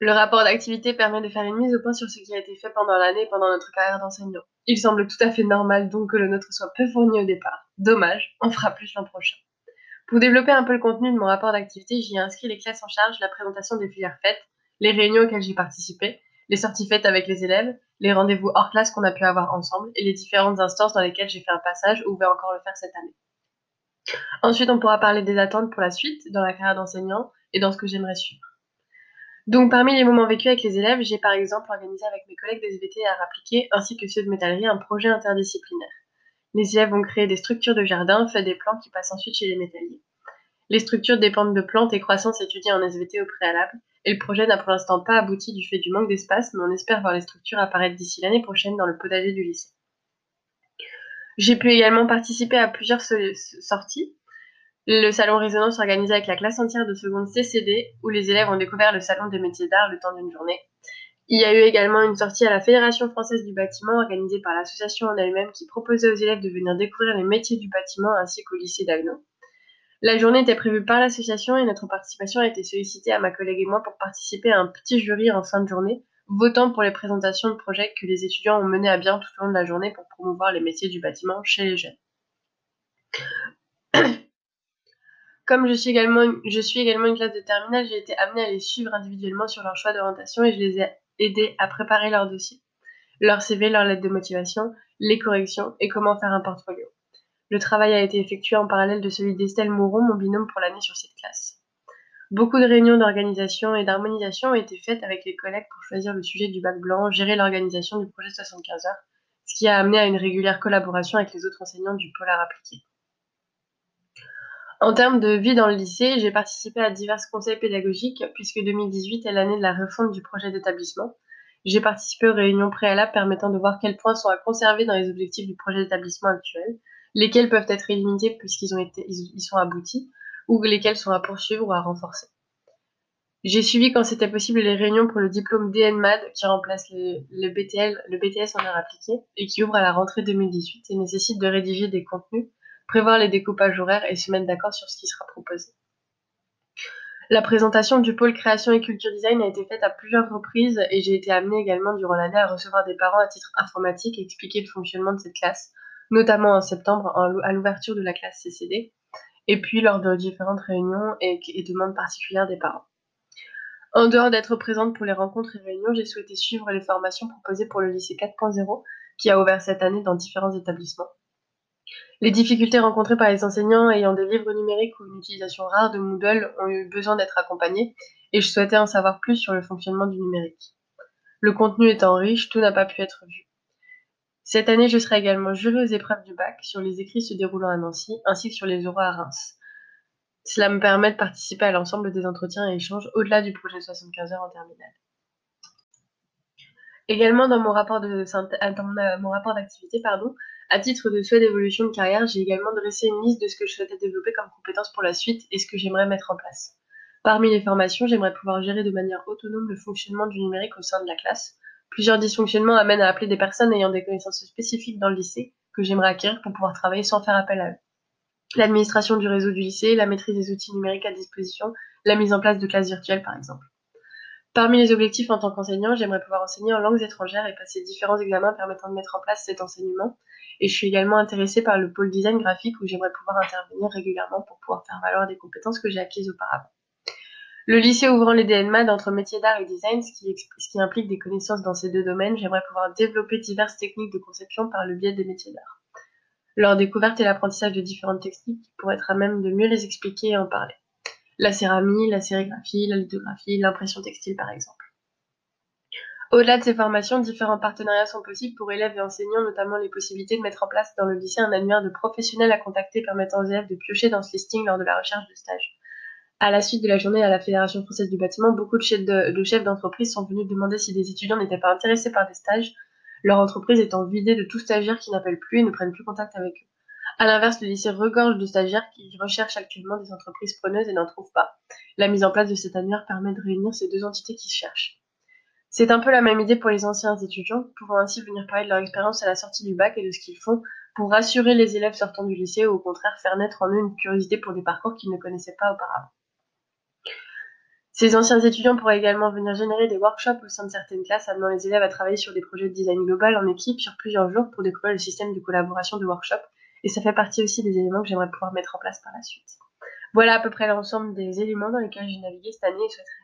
Le rapport d'activité permet de faire une mise au point sur ce qui a été fait pendant l'année pendant notre carrière d'enseignant. Il semble tout à fait normal donc que le nôtre soit peu fourni au départ. Dommage, on fera plus l'an prochain. Pour développer un peu le contenu de mon rapport d'activité, j'y ai inscrit les classes en charge, la présentation des filières faites, les réunions auxquelles j'ai participé, les sorties faites avec les élèves, les rendez-vous hors classe qu'on a pu avoir ensemble et les différentes instances dans lesquelles j'ai fait un passage ou vais encore le faire cette année. Ensuite, on pourra parler des attentes pour la suite dans la carrière d'enseignant et dans ce que j'aimerais suivre. Donc, parmi les moments vécus avec les élèves, j'ai par exemple organisé avec mes collègues des SVT à appliquer, ainsi que ceux de métallerie, un projet interdisciplinaire. Les élèves ont créé des structures de jardin, fait des plans qui passent ensuite chez les métalliers. Les structures dépendent de plantes et croissances étudiées en SVT au préalable, et le projet n'a pour l'instant pas abouti du fait du manque d'espace, mais on espère voir les structures apparaître d'ici l'année prochaine dans le potager du lycée. J'ai pu également participer à plusieurs sorties. Le salon Résonance organisé avec la classe entière de seconde CCD, où les élèves ont découvert le salon des métiers d'art le temps d'une journée. Il y a eu également une sortie à la Fédération française du bâtiment organisée par l'association en elle-même qui proposait aux élèves de venir découvrir les métiers du bâtiment ainsi qu'au lycée d'Agno. La journée était prévue par l'association et notre participation a été sollicitée à ma collègue et moi pour participer à un petit jury en fin de journée, votant pour les présentations de projets que les étudiants ont menés à bien tout au long de la journée pour promouvoir les métiers du bâtiment chez les jeunes. Comme je suis, également, une classe de terminale, j'ai été amenée à les suivre individuellement sur leur choix d'orientation et je les ai aidés à préparer leur dossier, leur CV, leur lettre de motivation, les corrections et comment faire un portfolio. Le travail a été effectué en parallèle de celui d'Estelle Mouron, mon binôme pour l'année sur cette classe. Beaucoup de réunions d'organisation et d'harmonisation ont été faites avec les collègues pour choisir le sujet du bac blanc, gérer l'organisation du projet 75 heures, ce qui a amené à une régulière collaboration avec les autres enseignants du polar appliqué. En termes de vie dans le lycée, j'ai participé à divers conseils pédagogiques puisque 2018 est l'année de la refonte du projet d'établissement. J'ai participé aux réunions préalables permettant de voir quels points sont à conserver dans les objectifs du projet d'établissement actuel, lesquels peuvent être élimités puisqu'ils ont été, ils, sont aboutis, ou lesquels sont à poursuivre ou à renforcer. J'ai suivi quand c'était possible les réunions pour le diplôme DNMAD qui remplace le, BTS en art appliqué et qui ouvre à la rentrée 2018 et nécessite de rédiger des contenus, prévoir les découpages horaires et se mettre d'accord sur ce qui sera proposé. La présentation du pôle création et culture design a été faite à plusieurs reprises et j'ai été amenée également durant l'année à recevoir des parents à titre informatique et expliquer le fonctionnement de cette classe notamment en septembre à l'ouverture de la classe CCD, et puis lors de différentes réunions et, demandes particulières des parents. En dehors d'être présente pour les rencontres et réunions, j'ai souhaité suivre les formations proposées pour le lycée 4.0 qui a ouvert cette année dans différents établissements. Les difficultés rencontrées par les enseignants ayant des livres numériques ou une utilisation rare de Moodle ont eu besoin d'être accompagnés et je souhaitais en savoir plus sur le fonctionnement du numérique. Le contenu étant riche, tout n'a pas pu être vu. Cette année, je serai également jury aux épreuves du bac sur les écrits se déroulant à Nancy, ainsi que sur les oraux à Reims. Cela me permet de participer à l'ensemble des entretiens et échanges au-delà du projet 75 heures en terminale. Également dans mon rapport de euh, rapport d'activité, à titre de souhait d'évolution de carrière, j'ai également dressé une liste de ce que je souhaitais développer comme compétences pour la suite et ce que j'aimerais mettre en place. Parmi les formations, j'aimerais pouvoir gérer de manière autonome le fonctionnement du numérique au sein de la classe, Plusieurs dysfonctionnements amènent à appeler des personnes ayant des connaissances spécifiques dans le lycée que j'aimerais acquérir pour pouvoir travailler sans faire appel à eux. L'administration du réseau du lycée, la maîtrise des outils numériques à disposition, la mise en place de classes virtuelles par exemple. Parmi les objectifs en tant qu'enseignant, j'aimerais pouvoir enseigner en langues étrangères et passer différents examens permettant de mettre en place cet enseignement. Et je suis également intéressée par le pôle design graphique où j'aimerais pouvoir intervenir régulièrement pour pouvoir faire valoir des compétences que j'ai acquises auparavant. Le lycée ouvrant les DNMAD entre métiers d'art et design, ce qui, implique des connaissances dans ces deux domaines, j'aimerais pouvoir développer diverses techniques de conception par le biais des métiers d'art. Leur découverte et l'apprentissage de différentes techniques pour être à même de mieux les expliquer et en parler. La céramie, la sérigraphie, la lithographie, l'impression textile par exemple. Au-delà de ces formations, différents partenariats sont possibles pour élèves et enseignants, notamment les possibilités de mettre en place dans le lycée un annuaire de professionnels à contacter permettant aux élèves de piocher dans ce listing lors de la recherche de stage. À la suite de la journée à la Fédération française du bâtiment, beaucoup de chefs d'entreprise sont venus demander si des étudiants n'étaient pas intéressés par des stages, leur entreprise étant vidée de tout stagiaire qui n'appelle plus et ne prennent plus contact avec eux. A l'inverse, le lycée regorge de stagiaires qui recherchent actuellement des entreprises preneuses et n'en trouvent pas. La mise en place de cet annuaire permet de réunir ces deux entités qui se cherchent. C'est un peu la même idée pour les anciens étudiants, pouvant ainsi venir parler de leur expérience à la sortie du bac et de ce qu'ils font pour rassurer les élèves sortant du lycée ou au contraire faire naître en eux une curiosité pour des parcours qu'ils ne connaissaient pas auparavant. Ces anciens étudiants pourraient également venir générer des workshops au sein de certaines classes, amenant les élèves à travailler sur des projets de design global en équipe sur plusieurs jours pour découvrir le système de collaboration de workshop. Et ça fait partie aussi des éléments que j'aimerais pouvoir mettre en place par la suite. Voilà à peu près l'ensemble des éléments dans lesquels j'ai navigué cette année et souhaiterais